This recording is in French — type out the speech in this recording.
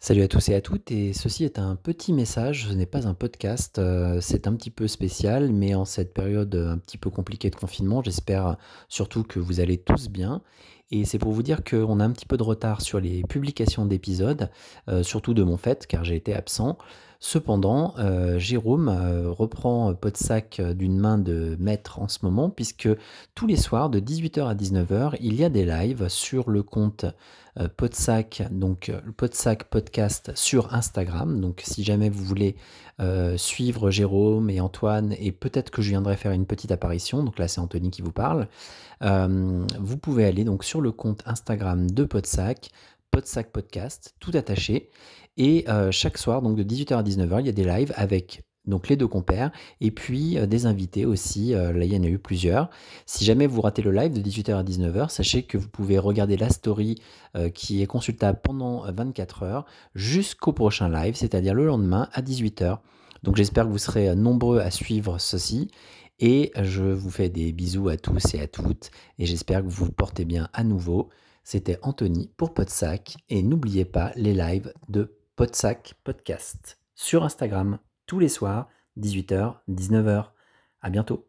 Salut à tous et à toutes et ceci est un petit message, ce n'est pas un podcast, heu, c'est un petit peu spécial, mais en cette période, heu, un petit peu compliquée de confinement, j'espère surtout que vous allez tous bien et c'est pour vous dire qu'on a un petit peu de retard sur les publications d'épisodes, heu, surtout de mon fait car j'ai été absent. Cependant, heu, Jérôme, heu, reprend Podsac d'une main de maître en ce moment puisque tous les soirs de 18:00 à 19:00, il y a des lives sur le compte, heu, Podsac, donc heu, Podsac Podcast sur Instagram. Donc si jamais vous voulez, suivre Jérôme et Antoine et peut-être que je viendrai faire une petite apparition, donc là c'est Anthony qui vous parle, vous pouvez aller donc sur le compte Instagram de Podsac, Podsac Podcast, tout attaché et heu, chaque soir donc de 18:00 à 19:00, il y a des lives avec donc les 2 compères et puis, heu, des invités aussi, heu, là il y en a eu plusieurs. Si jamais vous ratez le live de 18:00 à 19:00, sachez que vous pouvez regarder la story, qui est consultable pendant, heu, 24 heures jusqu'au prochain live, c'est-à-dire le lendemain à 18:00. Donc j'espère que vous serez, nombreux à suivre ceci et je vous fais des bisous à tous et à toutes et j'espère que vous vous portez bien à nouveau. C'était Anthony pour Podsac et n'oubliez pas les lives de Podsac Podcast sur Instagram tous les soirs 18:00-19:00. À bientôt.